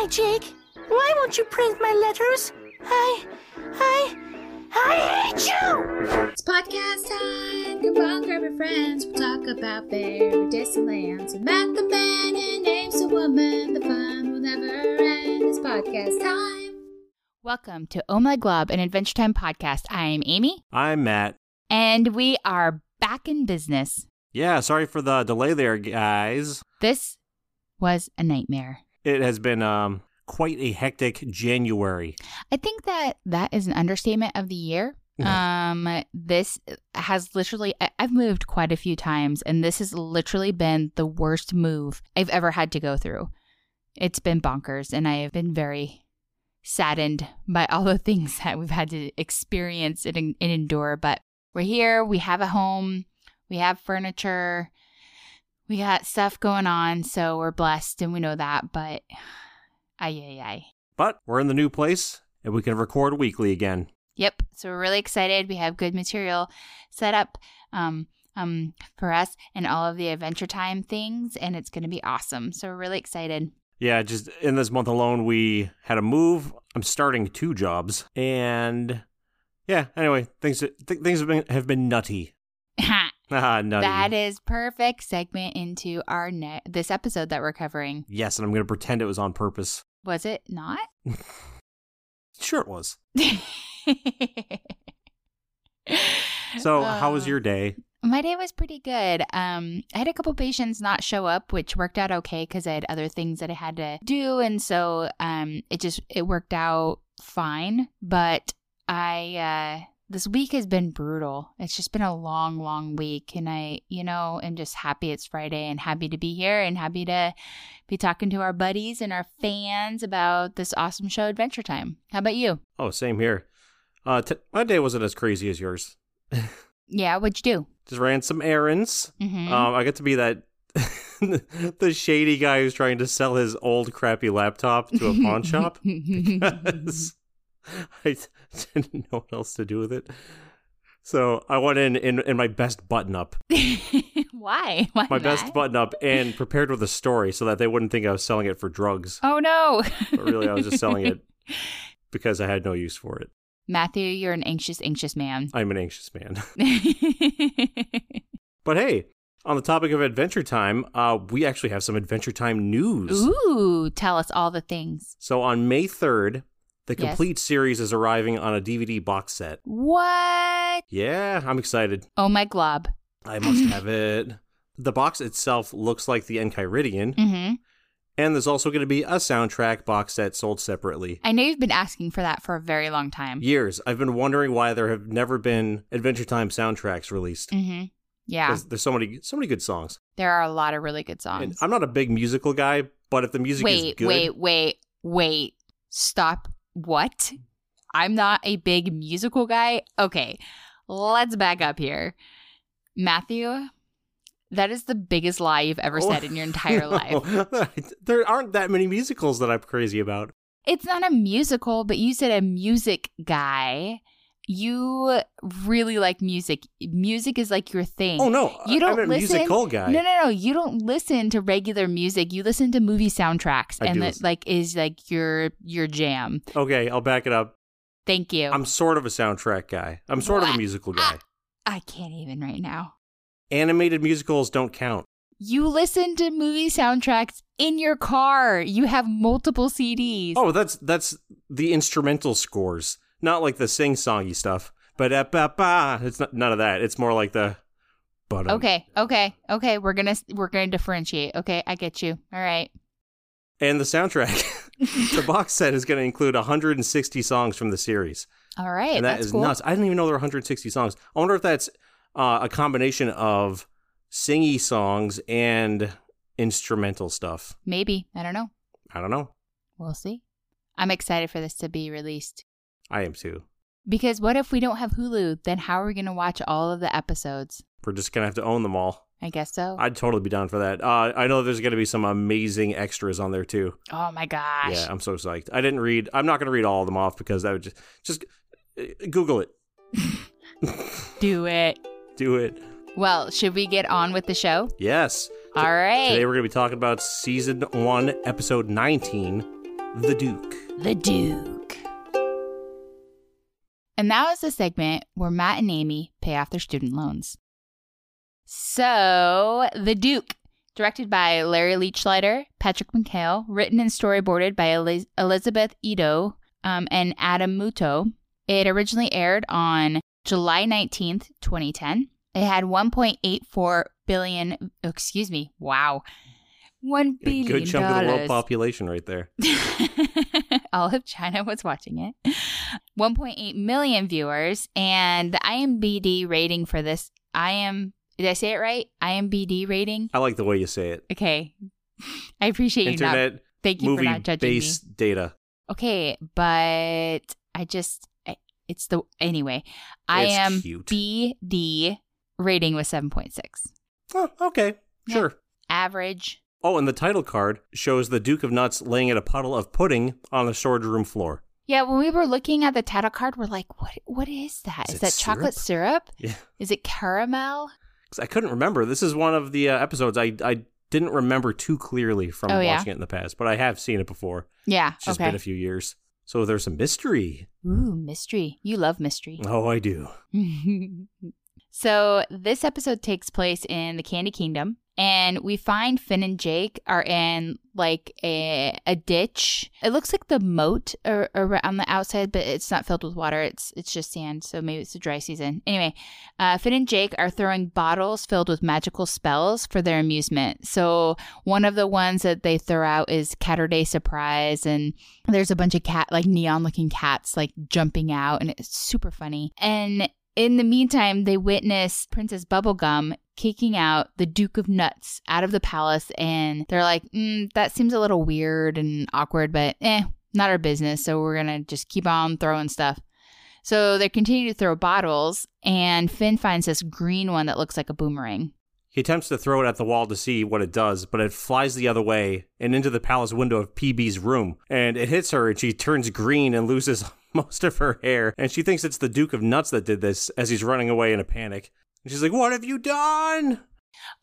Hi, Jake. Why won't you print my letters? I. I. I hate you! It's podcast time. Come on, grab your friends. We'll talk about fairy distant lands. We met the man and names the woman. The fun will never end. It's podcast time. Welcome to Oh My Glob, an Adventure Time podcast. I'm Amy, I'm Matt. and we are back in business. Yeah, sorry for the delay there, guys. This was a nightmare. It has been um quite a hectic January. I think that that is an understatement of the year. Um, this has literally, I- I've moved quite a few times, and this has literally been the worst move I've ever had to go through. It's been bonkers, and I have been very saddened by all the things that we've had to experience and, and endure. But we're here, we have a home, we have furniture, we got stuff going on, so we're blessed, and we know that. But, ay, ay, ay. But we're in the new place and we can record weekly again. Yep. So we're really excited. We have good material set up um, um, for us and all of the Adventure Time things, and it's going to be awesome. So we're really excited. Yeah, just in this month alone we had a move. I'm starting two jobs and yeah, anyway, things th- things have been have been nutty. Ah, nutty. that is perfect segment into our ne- this episode that we're covering. yes, and I'm going to pretend it was on purpose. Was it not? Sure it was. So, how was Uh, your day? My day was pretty good. Um, I had a couple patients not show up, which worked out okay because I had other things that I had to do, and so um, it just it worked out fine. But I uh, this week has been brutal. It's just been a long, long week, and I, you know, am just happy it's Friday and happy to be here and happy to be talking to our buddies and our fans about this awesome show, Adventure Time. How about you? Oh, same here. Uh, t- my day wasn't as crazy as yours. Yeah, what'd you do? Just ran some errands. Mm-hmm. Um, I got to be that the shady guy who's trying to sell his old crappy laptop to a pawn shop because I didn't know what else to do with it. So I went in in, in my best button up, Why? Why my best button up, and prepared with a story so that they wouldn't think I was selling it for drugs. Oh no. But really, I was just selling it because I had no use for it. Matthew, you're an anxious, anxious man. I'm an anxious man. But hey, on the topic of Adventure Time, uh, we actually have some Adventure Time news. Ooh, tell us all the things. So on May 3rd, the Yes. complete series is arriving on a DVD box set. What? Yeah, I'm excited. Oh my glob. I must have it. The box itself looks like the Enchiridion, Mm-hmm. and there's also going to be a soundtrack box set sold separately. I know you've been asking for that for a very long time. Years. I've been wondering why there have never been Adventure Time soundtracks released. Mm-hmm. Yeah, There's so many, so many good songs. there are a lot of really good And songs. I'm not a big musical guy, but if the music is Wait, good, wait, wait, wait. Stop. What? I'm not a big musical guy. Okay, let's back up here. Matthew, that is the biggest lie you've ever said in your entire oh. life. life. there aren't that many musicals that I'm crazy about. It's not a musical, but you said a music guy. You really like music. Music is like your thing. Oh no, You don't I'm a listen- musical guy. No, no, no. You don't listen to regular music. You listen to movie soundtracks, I and that like is like your your jam. Okay, I'll back it up. Thank you. I'm sort of a soundtrack guy. I'm sort of a musical guy. I can't even right now. Animated musicals don't count. You listen to movie soundtracks in your car. You have multiple CDs. Oh, that's that's the instrumental scores, not like the sing-songy stuff. But uh, it's not none of that. It's more like the. But Okay, okay, okay. We're gonna we're gonna differentiate. Okay, I get you. All right. And the soundtrack, the box set is going to include 160 songs from the series. All right. and that that's is cool. nuts. I didn't even know there were 160 songs. I wonder if that's uh, a combination of singy songs and instrumental stuff. Maybe. I don't know. I don't know. We'll see. I'm excited for this to be released. I am too. Because what if we don't have Hulu? Then how are we going to watch all of the episodes? We're just gonna have to own them all. I guess so. I'd totally be down for that. Uh, I know there's gonna be some amazing extras on there too. oh my gosh. Yeah, I'm so psyched. I didn't read. I'm not gonna read all of them off because that would just just uh, Google it. Do it. Do it. Well, should we get on with the show? Yes. All right. Today we're gonna be talking about season one, episode 19, The Duke. The Duke. And now is the segment where Matt and Amy pay off their student loans. So, The Duke, directed by Larry Leichliter, Patrick McHale, written and storyboarded by Eliz- Elizabeth Ito um, and Adam Muto. It originally aired on July 19th, 2010. It had 1.84 billion, excuse me, wow. $1 A billion. good chunk of the world population right there. All of China was watching it. 1.8 million viewers, and the IMBD rating for this, I am, did I say it right? IMBD rating? I like the way you say it. Okay. I appreciate you not. Internet Thank you for not judging me. based data. Okay, but I just, I- it's the, anyway, I It's am cute. BD rating was 7.6. Oh, okay. Yeah. Sure. Average. Oh, and the title card shows the Duke of Nuts laying in a puddle of pudding on the storage room floor. Yeah, when we were looking at the title card, we're like, what? What is that? Is Is, that chocolate syrup? Yeah. Is it caramel? 'Cause I couldn't remember. This is one of the uh, episodes I, I didn't remember too clearly from Oh, watching yeah? it in the past, but I have seen it before. Yeah. It's just okay. been a few years. So there's some mystery. Ooh, mystery. You love mystery. Oh, I do. so this episode takes place in the Candy Kingdom, and we find Finn and Jake are in like a, a ditch. It looks like the moat on the outside, but it's not filled with water. It's it's just sand, so maybe it's a dry season. Anyway, uh, Finn and Jake are throwing bottles filled with magical spells for their amusement. So one of the ones that they throw out is Catterday Surprise, and there's a bunch of cat like neon looking cats like jumping out, and it's super funny. And in the meantime, they witness Princess Bubblegum kicking out the Duke of Nuts out of the palace, and they're like, mm, "That seems a little weird and awkward, but eh, not our business." So we're gonna just keep on throwing stuff. So they continue to throw bottles, and Finn finds this green one that looks like a boomerang. He attempts to throw it at the wall to see what it does, but it flies the other way and into the palace window of PB's room. And it hits her, and she turns green and loses most of her hair. And she thinks it's the Duke of Nuts that did this as he's running away in a panic. And she's like, What have you done?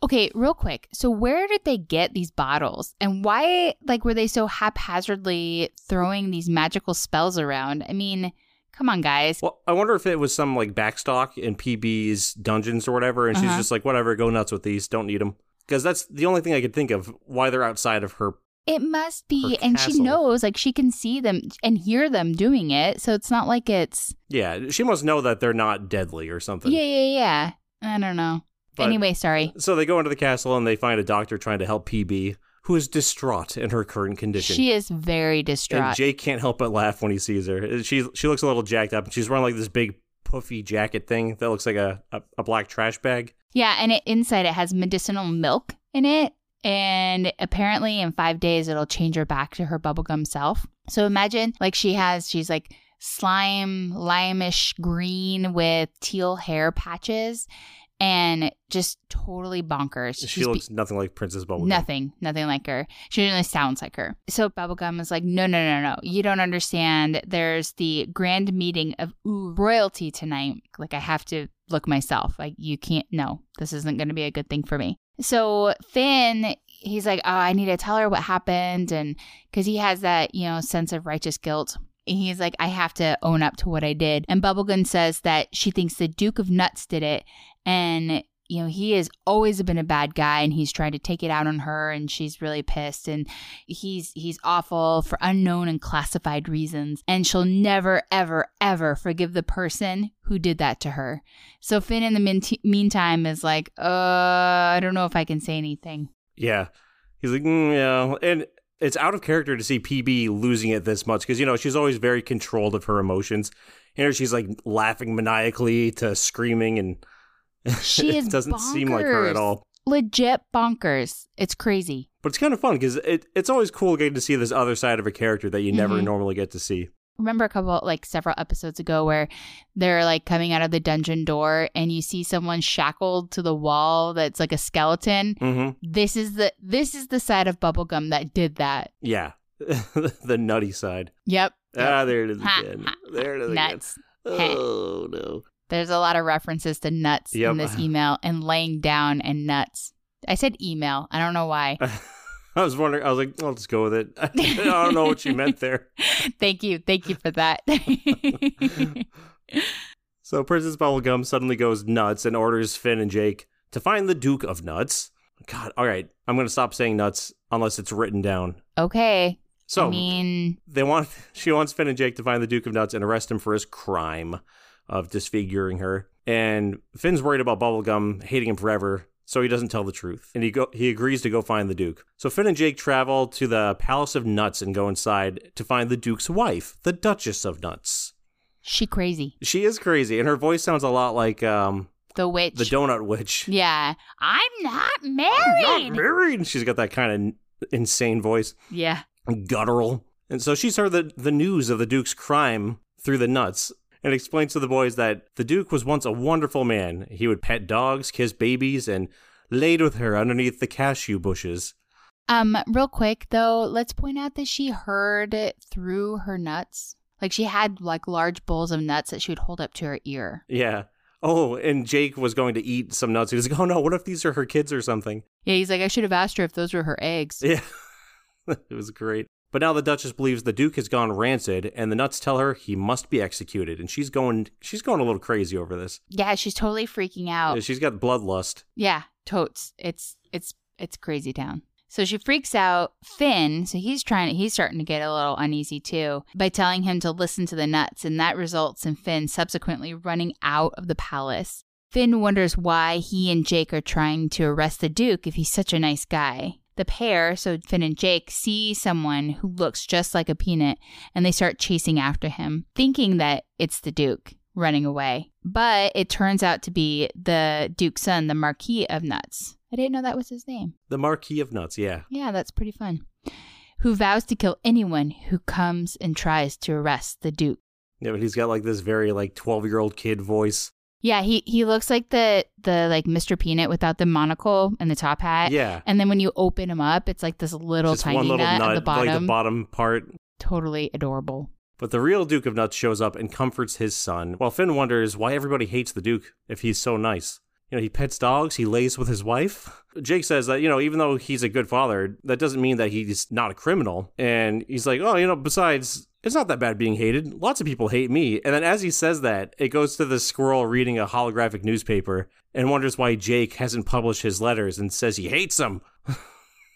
Okay, real quick. So where did they get these bottles? And why like were they so haphazardly throwing these magical spells around? I mean, come on guys. Well, I wonder if it was some like backstock in PB's dungeons or whatever, and she's Uh-huh. just like, Whatever, go nuts with these, don't need them. Because that's the only thing I could think of why they're outside of her. It must be and she knows like she can see them and hear them doing it. So it's not like it's Yeah, she must know that they're not deadly or something. Yeah, yeah, yeah. I don't know. But- anyway, sorry. So they go into the castle and they find a doctor trying to help PB, who is distraught in her current condition. She is very distraught. and Jake can't help but laugh when he sees her. Uh, she she looks a little jacked up, and she's wearing like this big puffy jacket thing that looks like a, a, a black trash bag. Yeah, and it, inside it has medicinal milk in it. And apparently, in five days, it'll change her back to her bubblegum self. So imagine, like, she has, she's like slime, limeish green with teal hair patches and just totally bonkers. She She's be- looks nothing like Princess Bubblegum. Nothing, nothing like her. She only sounds like her. So Bubblegum is like, no, no, no, no. You don't understand. There's the grand meeting of ooh, royalty tonight. Like, I have to look myself. Like, you can't, no, this isn't going to be a good thing for me. So Finn, he's like, oh, I need to tell her what happened. And because he has that, you know, sense of righteous guilt. He's like, I have to own up to what I did. And Bubblegum says that she thinks the Duke of Nuts did it. And you know, he has always been a bad guy and he's trying to take it out on her and she's really pissed and he's he's awful for unknown and classified reasons and she'll never ever ever forgive the person who did that to her. So Finn in the min- meantime is like, "Uh, I don't know if I can say anything." Yeah, he's like, mm, yeah, and it's out of character to see PB losing it this much because you know she's always very controlled of her emotions. Here she's like laughing maniacally to screaming and. She is doesn't seem like her at all. Legit bonkers. It's crazy. But it's kind of fun because it, it's always cool getting to see this other side of a character that you never Mhm. normally get to see. remember a couple like several episodes ago where they're like coming out of the dungeon door and you see someone shackled to the wall that's like a skeleton hmm this is the this is the side of bubblegum that did that Yeah, the nutty side. yep Ah, there it is again. There it is nuts again. Oh no. There's a lot of references to nuts Yep. in this email and laying down and nuts i said email i don't know why I was wondering. I was like, I'll just go with it. I don't know what you meant there. Thank you. Thank you for that. So Princess Bubblegum suddenly goes nuts and orders Finn and Jake to find the Duke of Nuts. God, all right. I'm going to stop saying nuts unless it's written down. okay. So I mean, they want she wants Finn and Jake to find the Duke of Nuts and arrest him for his crime of disfiguring her. And Finn's worried about Bubblegum hating him forever, so he doesn't tell the truth. And he go he agrees to go find the Duke. So Finn and Jake travel to the Palace of Nuts and go inside to find the Duke's wife, the Duchess of Nuts. she crazy. She is crazy, and her voice sounds a lot like um The witch. the Donut Witch. yeah. I'm not married. Not married. married. She's got that kind of insane voice, yeah. guttural. And so she's heard the, the news of the Duke's crime through the nuts and explains to the boys that the Duke was once a wonderful man. He would pet dogs, kiss babies, and laid with her underneath the cashew bushes. Um, real quick though, let's point out that she heard it through her nuts. Like she had like large bowls of nuts that she would hold up to her ear. Yeah. Oh, and Jake was going to eat some nuts. He was like, oh no, what if these are her kids or something? Yeah, he's like, I should have asked her if those were her eggs. Yeah. it was great. But now the Duchess believes the Duke has gone rancid, and the nuts tell her he must be executed, and she's going she's going a little crazy over this. Yeah, she's totally freaking out. She's got bloodlust. Yeah, totes. It's it's it's crazy town. So she freaks out Finn, so he's trying he's starting to get a little uneasy too by telling him to listen to the nuts and that results in Finn subsequently running out of the palace. Finn wonders why he and Jake are trying to arrest the duke if he's such a nice guy. The pair, so Finn and Jake, see someone who looks just like a peanut and they start chasing after him, thinking that it's the duke running away. But it turns out to be the Duke's son, the Marquis of Nuts. I didn't know that was his name. The Marquis of Nuts, yeah. Yeah, that's pretty fun. Who vows to kill anyone who comes and tries to arrest the Duke. Yeah, but he's got like this very like twelve year old kid voice. Yeah, he he looks like the the like Mr. Peanut without the monocle and the top hat. Yeah. And then when you open him up, it's like this little Just tiny one little nut, nut, at the bottom. like the bottom part. Totally adorable. But the real Duke of Nuts shows up and comforts his son, while Finn wonders why everybody hates the Duke if he's so nice. You know, he pets dogs, he lays with his wife. Jake says that, you know, even though he's a good father, that doesn't mean that he's not a criminal. And he's like, oh, you know, besides, it's not that bad being hated. Lots of people hate me. And then as he says that, it goes to the squirrel reading a holographic newspaper and wonders why Jake hasn't published his letters and says he hates them.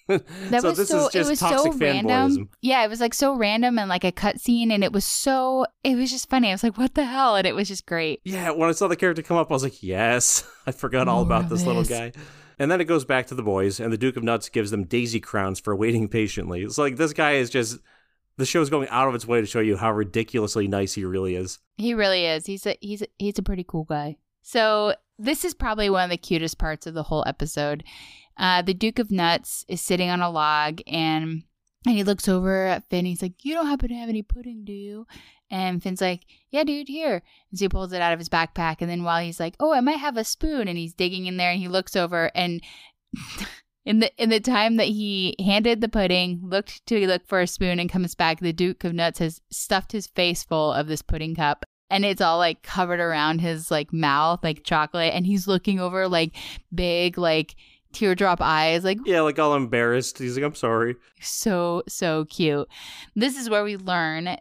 That so was this so is just it was toxic so random. Yeah, it was like so random and like a cutscene, and it was so it was just funny. I was like, "What the hell?" And it was just great. Yeah, when I saw the character come up, I was like, yes, I forgot all about of this little guy. And then it goes back to the boys, and the Duke of Nuts gives them daisy crowns for waiting patiently. It's like this guy is just. The show's going out of its way to show you how ridiculously nice he really is. He really is. He's a he's a, he's a pretty cool guy. So this is probably one of the cutest parts of the whole episode. Uh, the Duke of Nuts is sitting on a log and and he looks over at Finn. He's like, "You don't happen to have any pudding, do you?" And Finn's like, "Yeah, dude, here." And so he pulls it out of his backpack. And then while he's like, "Oh, I might have a spoon," and he's digging in there, and he looks over and. In the in the time that he handed the pudding, looked to look for a spoon and comes back, the Duke of Nuts has stuffed his face full of this pudding cup and it's all like covered around his like mouth like chocolate and he's looking over like big like teardrop eyes like Yeah, like all embarrassed. He's like, I'm sorry. so so cute this is where we learn uh,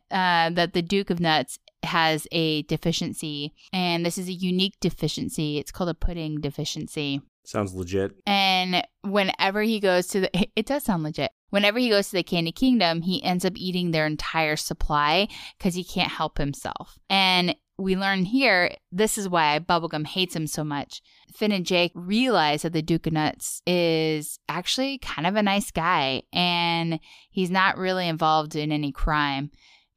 that the duke of nuts has a deficiency and this is a unique deficiency it's called a pudding deficiency Sounds legit. and whenever he goes to the, it does sound legit. Whenever he goes to the Candy Kingdom, he ends up eating their entire supply because he can't help himself. And we learn here this is why Bubblegum hates him so much. Finn and Jake realize that the Duke of Nuts is actually kind of a nice guy and he's not really involved in any crime.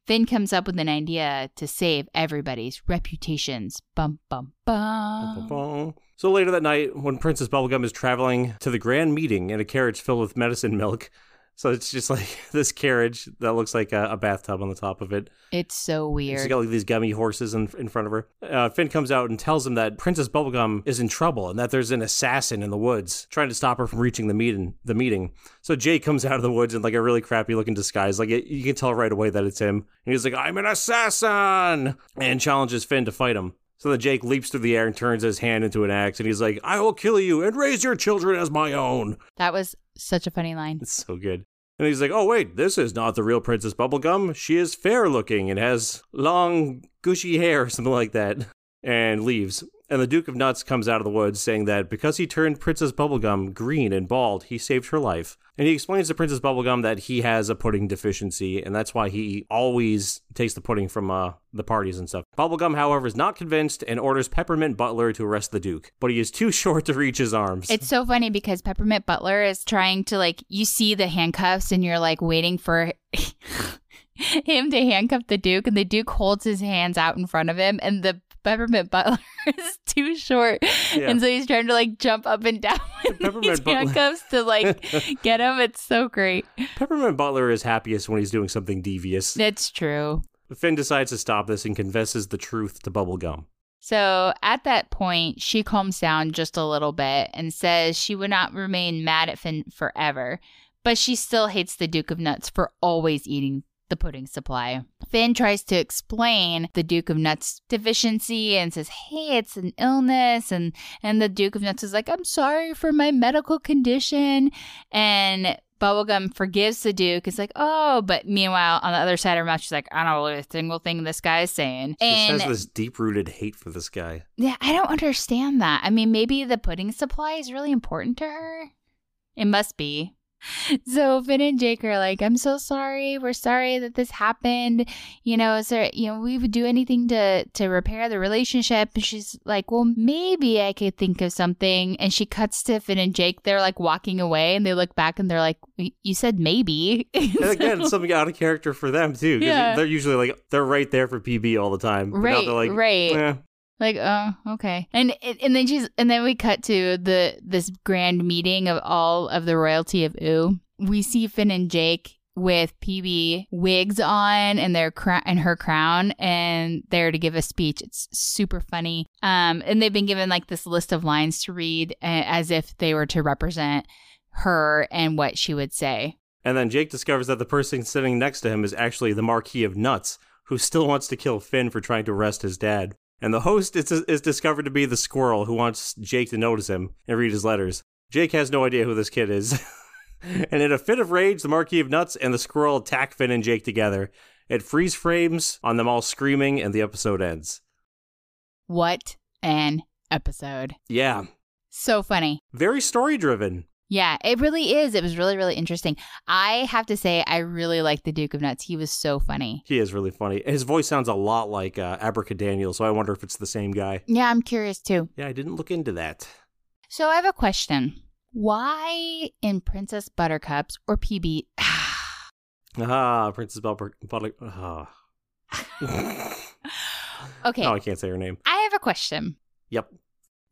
Finn comes up with an idea to save everybody's reputations. Bum, bum, bum. Ba-ba-bum. So later that night, when Princess Bubblegum is traveling to the grand meeting in a carriage filled with medicine milk, so it's just like this carriage that looks like a, a bathtub on the top of it. It's so weird. She's got like these gummy horses in, in front of her. Uh, Finn comes out and tells him that Princess Bubblegum is in trouble and that there's an assassin in the woods trying to stop her from reaching the meeting. The meeting. So Jay comes out of the woods in like a really crappy looking disguise. Like it, you can tell right away that it's him. And he's like, "I'm an assassin," and challenges Finn to fight him. So then Jake leaps through the air and turns his hand into an axe, and he's like, I will kill you and raise your children as my own. That was such a funny line. It's so good. And he's like, oh, wait, this is not the real Princess Bubblegum. She is fair looking and has long, gushy hair, something like that, and leaves. And the Duke of Nuts comes out of the woods saying that because he turned Princess Bubblegum green and bald, he saved her life. And he explains to Princess Bubblegum that he has a pudding deficiency, and that's why he always takes the pudding from uh, the parties and stuff. Bubblegum, however, is not convinced and orders Peppermint Butler to arrest the Duke, but he is too short to reach his arms. It's so funny because Peppermint Butler is trying to like you see the handcuffs and you're like waiting for him to handcuff the Duke and the Duke holds his hands out in front of him and the Peppermint Butler is too short. Yeah. And so he's trying to like jump up and down with Peppermint these Butler- handcuffs to like get him. It's so great. Peppermint Butler is happiest when he's doing something devious. That's true. Finn decides to stop this and confesses the truth to Bubblegum. So at that point, she calms down just a little bit and says she would not remain mad at Finn forever, but she still hates the Duke of Nuts for always eating the pudding supply. Finn tries to explain the Duke of Nuts deficiency and says, "Hey, it's an illness." And and the Duke of Nuts is like, "I'm sorry for my medical condition." And Bubblegum forgives the Duke. It's like, "Oh," but meanwhile, on the other side of her mouth, she's like, "I don't believe a single thing this guy is saying." She and has this deep rooted hate for this guy. yeah, I don't understand that. I mean, maybe the pudding supply is really important to her. It must be. So Finn and Jake are like, I'm so sorry. We're sorry that this happened. You know, is there, you know, we would do anything to to repair the relationship. And she's like, Well, maybe I could think of something. And she cuts to Finn and Jake. They're like walking away and they look back and they're like, You said maybe. And again, it's something out of character for them too. Yeah. They're usually like they're right there for PB all the time. Right, they're like, right. "Eh." Like, oh, okay. And and then she's and then we cut to the this grand meeting of all of the royalty of Ooh. We see Finn and Jake with PB wigs on and their crown and her crown and they're to give a speech. It's super funny. Um and they've been given like this list of lines to read uh, as if they were to represent her and what she would say. And then Jake discovers that the person sitting next to him is actually the Marquis of Nuts, who still wants to kill Finn for trying to arrest his dad. And the host is, is discovered to be the squirrel who wants Jake to notice him and read his letters. Jake has no idea who this kid is. and in a fit of rage, the Marquis of Nuts and the squirrel attack Finn and Jake together. It freeze frames on them all screaming, and the episode ends. What an episode. Yeah, So funny. very story driven. Yeah, it really is. It was really, really interesting. I have to say, I really like the Duke of Nuts. He was so funny. He is really funny. His voice sounds a lot like uh, Abracadaniel, so I wonder if it's the same guy. Yeah, I'm curious too. Yeah, I didn't look into that. So I have a question. Why in Princess Buttercups or PB? Ah, Princess. Butler ah. okay, Oh, I can't say her name. I have a question. Yep.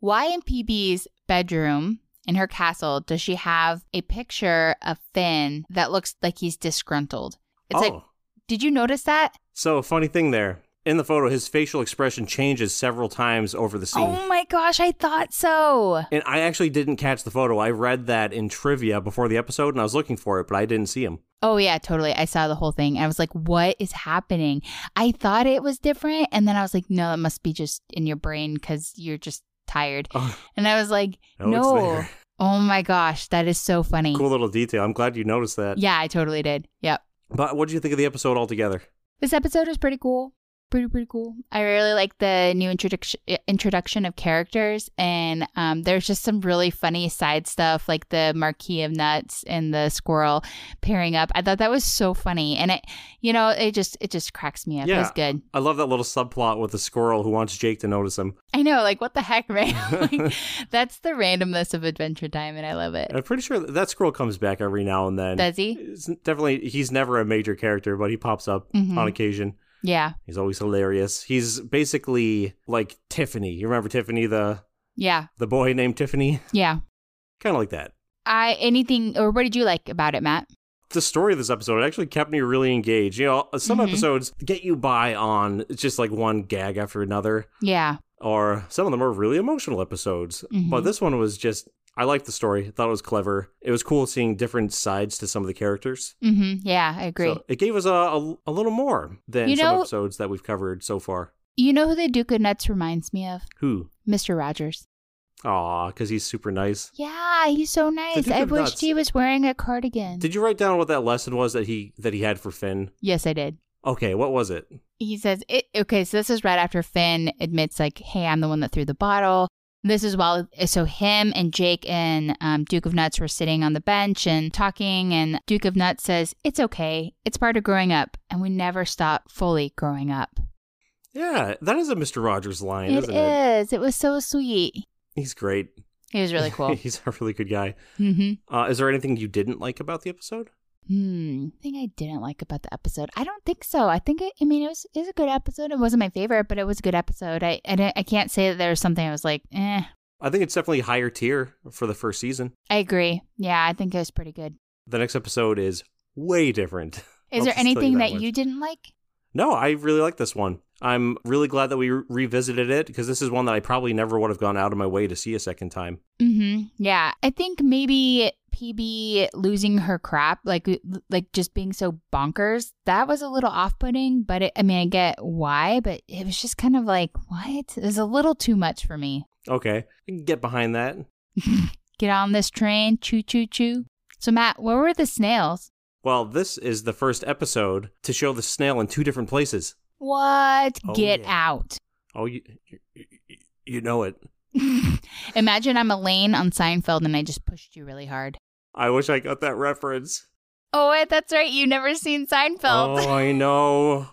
Why in PB's bedroom in her castle does she have a picture of Finn that looks like he's disgruntled? It's oh, like, did you notice that? so funny thing there. In the photo, his facial expression changes several times over the scene. Oh my gosh, I thought so. And I actually didn't catch the photo. I read that in trivia before the episode, and I was looking for it, but I didn't see him. Oh yeah, totally. I saw the whole thing. I was like, "What is happening?" I thought it was different, and then I was like, "No, it must be just in your brain because you're just tired." Oh, And I was like, oh, no, "No." Oh my gosh, that is so funny. Cool little detail. I'm glad you noticed that. Yeah, I totally did. Yep. But what did you think of the episode altogether? This episode is pretty cool. Pretty pretty cool. I really like the new introduction introduction of characters, and um, there's just some really funny side stuff like the Marquis of Nuts and the squirrel pairing up. I thought that was so funny, and it, you know, it just it just cracks me up. It was good. I love that little subplot with the squirrel who wants Jake to notice him. I know, like what the heck, right? like, that's the randomness of Adventure Time, and I love it. I'm pretty sure that, that squirrel comes back every now and then. Does he? It's definitely he's never a major character, but he pops up Mhm. on occasion. Yeah, He's always hilarious. He's basically like Tiffany. You remember Tiffany, the yeah, the boy named Tiffany? yeah. Kind of like that. I anything or what did you like about it, Matt? The story of this episode it actually kept me really engaged. You know, some Mhm. episodes get you by on just like one gag after another, Yeah, or some of them are really emotional episodes. Mhm. But this one was just. I liked the story. I thought it was clever. It was cool seeing different sides to some of the characters. mm-hmm. Yeah, I agree. So it gave us a, a, a little more than You some know- episodes that we've covered so far. You know who the Duke of Nuts reminds me of? Who? Mr. Rogers. Aw, because he's super nice. Yeah, he's so nice. I wished Nuts. he was wearing a cardigan. Did you write down what that lesson was that he that he had for Finn? yes, I did. Okay, what was it? He says, it, okay, so this is right after Finn admits, like, hey, I'm the one that threw the bottle. This is while, so him and Jake and um, Duke of Nuts were sitting on the bench and talking, and Duke of Nuts says, it's okay. It's part of growing up, and we never stop fully growing up. Yeah, that is a Mr. Rogers line, It isn't it? is. It was so sweet. He's great. He was really cool. he's a really good guy. hmm Uh, is there anything you didn't like about the episode? Hmm. Thing I didn't like about the episode. I don't think so. I think it. I mean, it was it was a good episode. It wasn't my favorite, but it was a good episode. I I, I can't say that there was something I was like, eh. I think it's definitely higher tier for the first season. I agree. Yeah, I think it was pretty good. The next episode is way different. Is there tell you anything that that, you didn't like? No, I really like this one. I'm really glad that we re- revisited it because this is one that I probably never would have gone out of my way to see a second time. Mm-hmm. Yeah, I think maybe PB losing her crap, like uh, like just being so bonkers, that was a little off-putting. But it, I mean, I get why, but it was just kind of like what? It was a little too much for me. Okay, I can get behind that. Get on this train, choo choo choo. So Matt, where were the snails? Well, this is the first episode to show the snail in two different places. What? Oh, Get yeah. out. Oh, you, you, you know it. Imagine I'm Elaine on Seinfeld and I just pushed you really hard. I wish I got that reference. Oh, wait, that's right. You never seen Seinfeld. Oh, I know.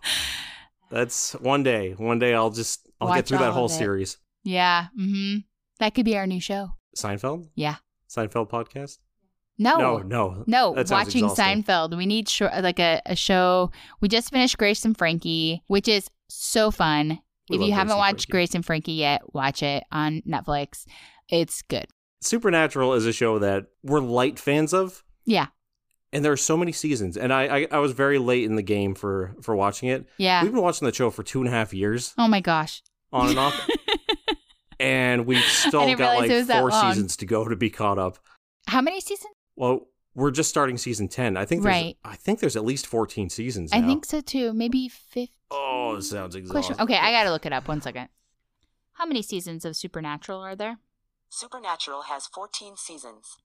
That's one day. One day I'll just I'll Watch get through that whole series. Yeah. Mm-hmm. That could be our new show. Seinfeld? Yeah. Seinfeld podcast? No. No, no. No, watching exhausting. Seinfeld. We need short, like a, a show. We just finished Grace and Frankie, which is so fun. We if you haven't and watched Grace and Frankie yet, watch it on Netflix. It's good. Supernatural is a show that we're light fans of. Yeah. And there are so many seasons. And I, I, I was very late in the game for, for watching it. Yeah. We've been watching the show for two and a half years oh my gosh. on and off. and we've still got like four seasons to go to be caught up. How many seasons? Well, we're just starting season 10. I think there's, Right. I think there's at least 14 seasons I think so too. Maybe 15. Oh, it sounds Question. exhausting. Okay, I got to look it up. One second. How many seasons of Supernatural are there? Supernatural has 14 seasons.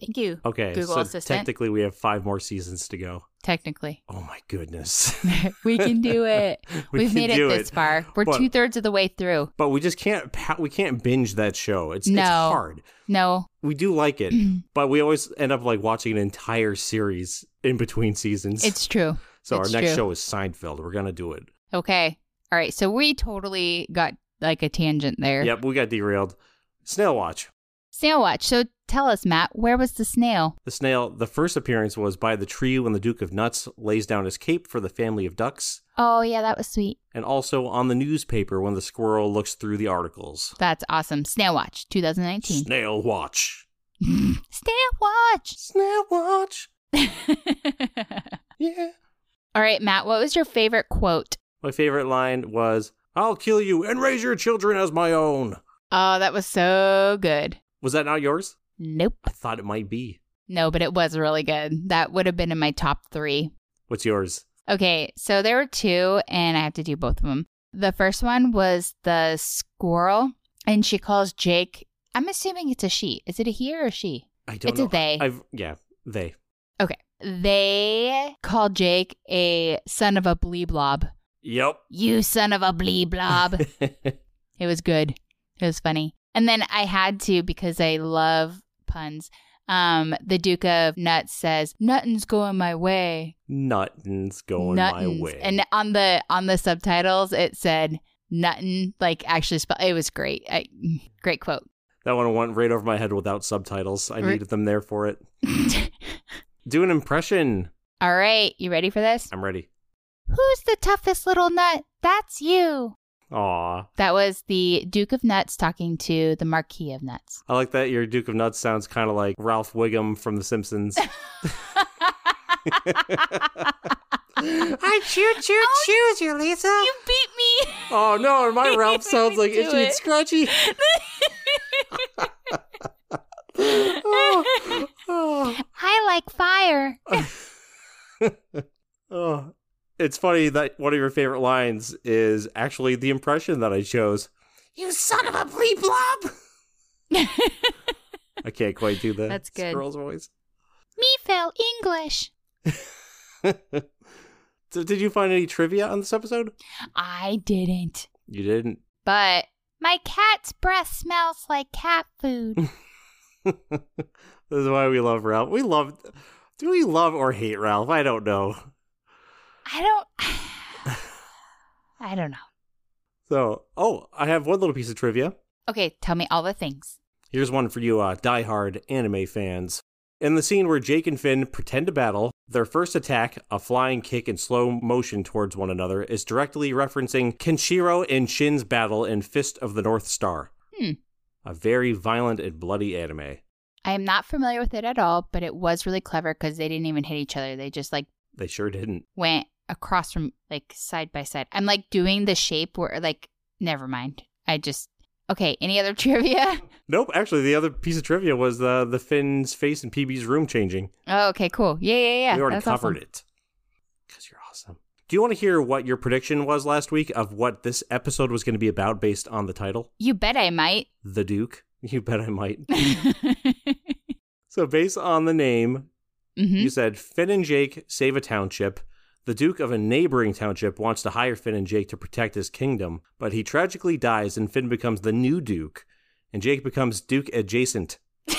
Thank you. Okay, Google so Assistant. technically we have five more seasons to go. Technically. Oh my goodness. we can do it. We We've made it this far. We're But- two thirds of the way through. But we just can't we can't binge that show. It's it's No. hard. No. We do like it, but we always end up like watching an entire series in between seasons. It's true. so it's our next true. show is Seinfeld. We're gonna do it. Okay. All right. So we totally got like a tangent there. Yep, we got derailed. Snail Watch. Snail watch. So tell us, Matt, where was the snail? The snail. The first appearance was by the tree when the Duke of Nuts lays down his cape for the family of ducks, Oh, yeah, that was sweet. and also on the newspaper when the squirrel looks through the articles. That's awesome. Snail watch 2019. Snail Watch. snail watch. Snail Watch. Yeah. All right, Matt, what was your favorite quote? My favorite line was, I'll kill you and raise your children as my own. Oh, that was so good. Was that not yours? Nope. I thought it might be. No, but it was really good. That would have been in my top three. What's yours? Okay, so there were two, and I have to do both of them. The first one was the squirrel, and she calls Jake. I'm assuming it's a she. Is it a he or a she? I don't It's a they. I've yeah, they. Okay. They call Jake a son of a blee blob. Yep. You son of a blee blob. it was good. It was funny. And then I had to because I love puns. Um, the Duke of Nuts says, "Nothing's going my way." Nothing's going my way. And on the on the subtitles, it said "nothing," like actually spell. It was great. I, great quote. that one went right over my head without subtitles. I needed them there for it. Do an impression. All right, you ready for this? I'm ready. Who's the toughest little nut? That's you. Aw. That was the Duke of Nuts talking to the Marquis of Nuts. I like that your Duke of Nuts sounds kind of like Ralph Wiggum from The Simpsons. I choo choo oh, choose you, Lisa. You beat me. oh no, my Ralph sounds like me do Itchy and. Scratchy. oh, oh. I like fire. Oh, It's funny that one of your favorite lines is actually the impression that I chose. You son of a bleep blob! I can't quite do that. That's good. Girl's voice. Me fell English. so, did you find any trivia on this episode? I didn't. You didn't. But my cat's breath smells like cat food. this is why we love Ralph. We love. Do we love or hate Ralph? I don't know. I don't. I don't know. So, oh, I have one little piece of trivia. Okay, tell me all the things. Here's one for you, uh, diehard anime fans. In the scene where Jake and Finn pretend to battle, their first attack, a flying kick in slow motion towards one another, is directly referencing Kenshiro and Shin's battle in Fist of the North Star. Hmm. A very violent and bloody anime. I am not familiar with it at all, but it was really clever because they didn't even hit each other. They just like They sure didn't. went across from like side by side. I'm like doing the shape where like never mind. I just okay. Any other trivia? Nope, actually, the other piece of trivia was the the Finn's face in PB's room changing. oh, okay, cool. Yeah, yeah, yeah. we already That's covered awesome. it. Because you're awesome. Do you want to hear what your prediction was last week of what this episode was going to be about based on the title? You bet I might. The Duke? You bet I might. So, based on the name, hmm you said Finn and Jake save a township. The Duke of a neighboring township wants to hire Finn and Jake to protect his kingdom, but he tragically dies and Finn becomes the new Duke, and Jake becomes Duke adjacent.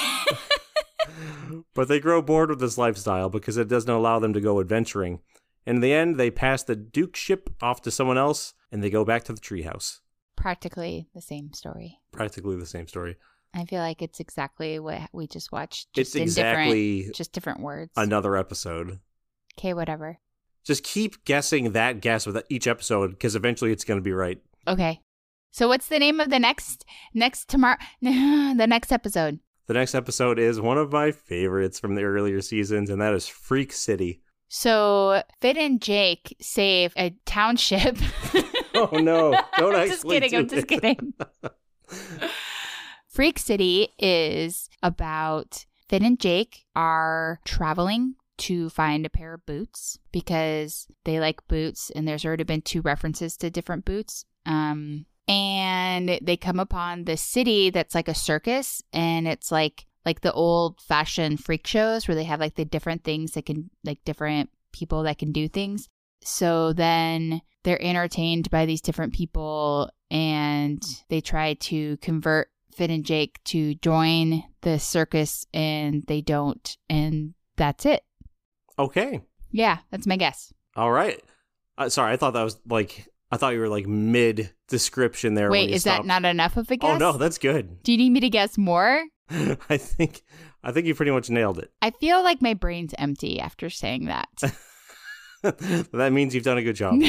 but they grow bored with this lifestyle because it doesn't allow them to go adventuring. And in the end, they pass the Duke ship off to someone else and they go back to the treehouse. Practically the same story. Practically the same story. I feel like it's exactly what we just watched. It's Just in exactly different, just different words. another episode. okay, whatever. Just keep guessing that guess with each episode because eventually it's going to be right. Okay. So what's the name of the next next tomorrow the next episode? The next episode is one of my favorites from the earlier seasons, and that is Freak City. So Finn and Jake save a township. Oh no! Don't I'm just kidding. I'm just kidding. Freak City is about Finn and Jake are traveling to find a pair of boots because they like boots, and there's already been two references to different boots. Um, and they come upon this city that's like a circus, and it's like like the old fashioned freak shows where they have like the different things that can like different people that can do things. So then they're entertained by these different people and they try to convert Finn and Jake to join the circus and they don't. And that's it. Okay. Yeah, that's my guess. All right. Uh, sorry, I thought that was like I thought you were like mid description there. Wait, is that not enough of a guess? Oh no, that's good. Do you need me to guess more? I think I think you pretty much nailed it. I feel like my brain's empty after saying that. that means you've done a good job.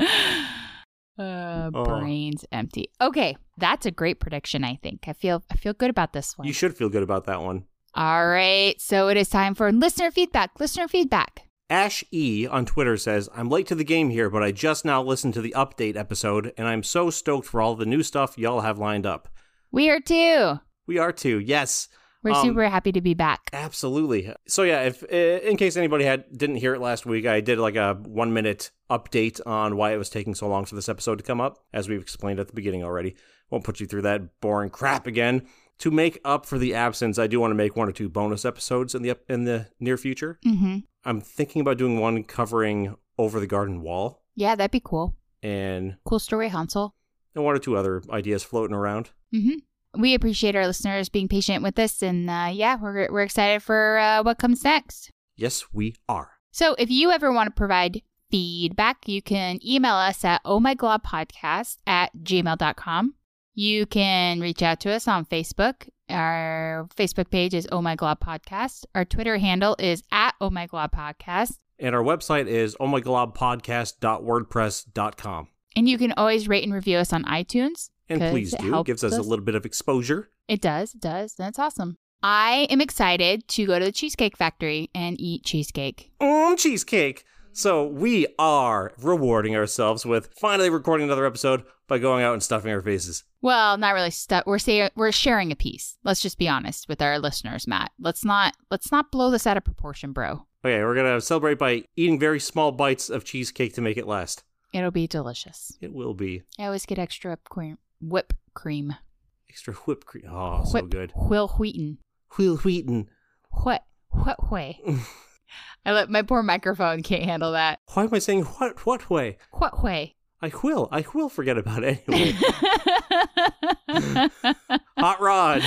uh, Oh. brain's empty. Okay, that's a great prediction. I think I feel I feel good about this one. you should feel good about that one. All right, so it is time for listener feedback. Listener feedback. Ash E on Twitter says, I'm late to the game here, but I just now listened to the update episode, and I'm so stoked for all the new stuff y'all have lined up. We are too. We are too, yes. We're Um, super happy to be back. Absolutely. So yeah, if uh, in case anybody had didn't hear it last week, I did like a one minute update on why it was taking so long for this episode to come up, as we've explained at the beginning already. Won't put you through that boring crap again. To make up for the absence, I do want to make one or two bonus episodes in the in the near future. hmm I'm thinking about doing one covering Over the Garden Wall Yeah, that'd be cool. and, Cool story, Hansel. and one or two other ideas floating around. hmm We appreciate our listeners being patient with us, and uh, yeah, we're we're excited for uh, what comes next. Yes, we are. So if you ever want to provide feedback, you can email us at ohmyglobpodcast at gmail.com. You can reach out to us on Facebook. Our Facebook page is Oh My Glob Podcast. Our Twitter handle is at Oh My Glob Podcast. And our website is ohmyglobpodcast.wordpress.com. And you can always rate and review us on iTunes. And please do. It gives us a little bit of exposure. It does, it does. That's awesome. I am excited to go to the Cheesecake Factory and eat cheesecake. Mmm, cheesecake. So we are rewarding ourselves with finally recording another episode by going out and stuffing our faces. Well, not really stuff. We're say- we're sharing a piece. Let's just be honest with our listeners, Matt. Let's not let's not blow this out of proportion, bro. Okay, we're gonna celebrate by eating very small bites of cheesecake to make it last. It'll be delicious. It will be I always get extra whip cream. Whip cream. extra whipped cream. Oh, so good. Wil Wheaton. Wil Wheaton. What? What way? I let my poor microphone can't handle that. Why am I saying what? What way? What way? I will. I will forget about it anyway. Hot Rod.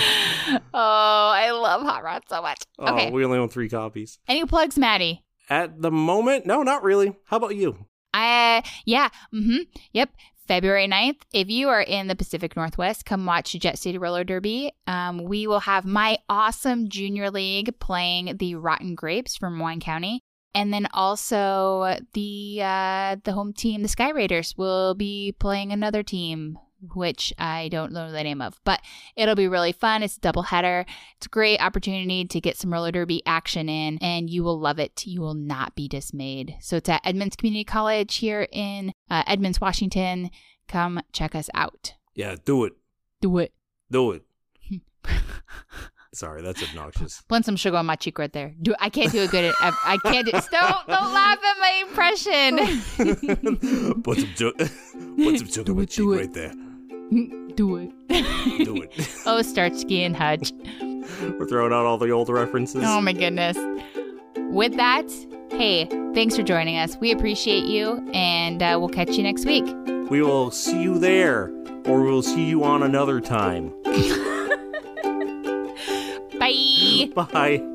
oh, I love Hot Rod so much. Oh, okay. we only own three copies. Any plugs, Maddie? At the moment, no, not really. How about you? I yeah, mm-hmm. Yep. February 9th, if you are in the Pacific Northwest, come watch Jet City Roller Derby. Um, we will have my awesome junior league playing the Rotten Grapes from Wine County. And then also the uh, the home team, the Sky Raiders, will be playing another team, which I don't know the name of, but it'll be really fun. It's a double header. It's a great opportunity to get some roller derby action in, and you will love it. You will not be dismayed. So it's at Edmonds Community College here in uh, Edmonds, Washington. Come check us out. Yeah, do it. Do it. Do it. Sorry, that's obnoxious. Blend some sugar on my cheek right there. Do I can't do a good. I, I can't. Do, don't don't laugh at my impression. put some, ju- put some sugar on my cheek right there. do it. Do it. oh, Starsky and Hutch. We're throwing out all the old references. Oh my goodness. With that, hey, thanks for joining us. We appreciate you, and uh, we'll catch you next week. We will see you there, or we'll see you on another time. Bye. Bye.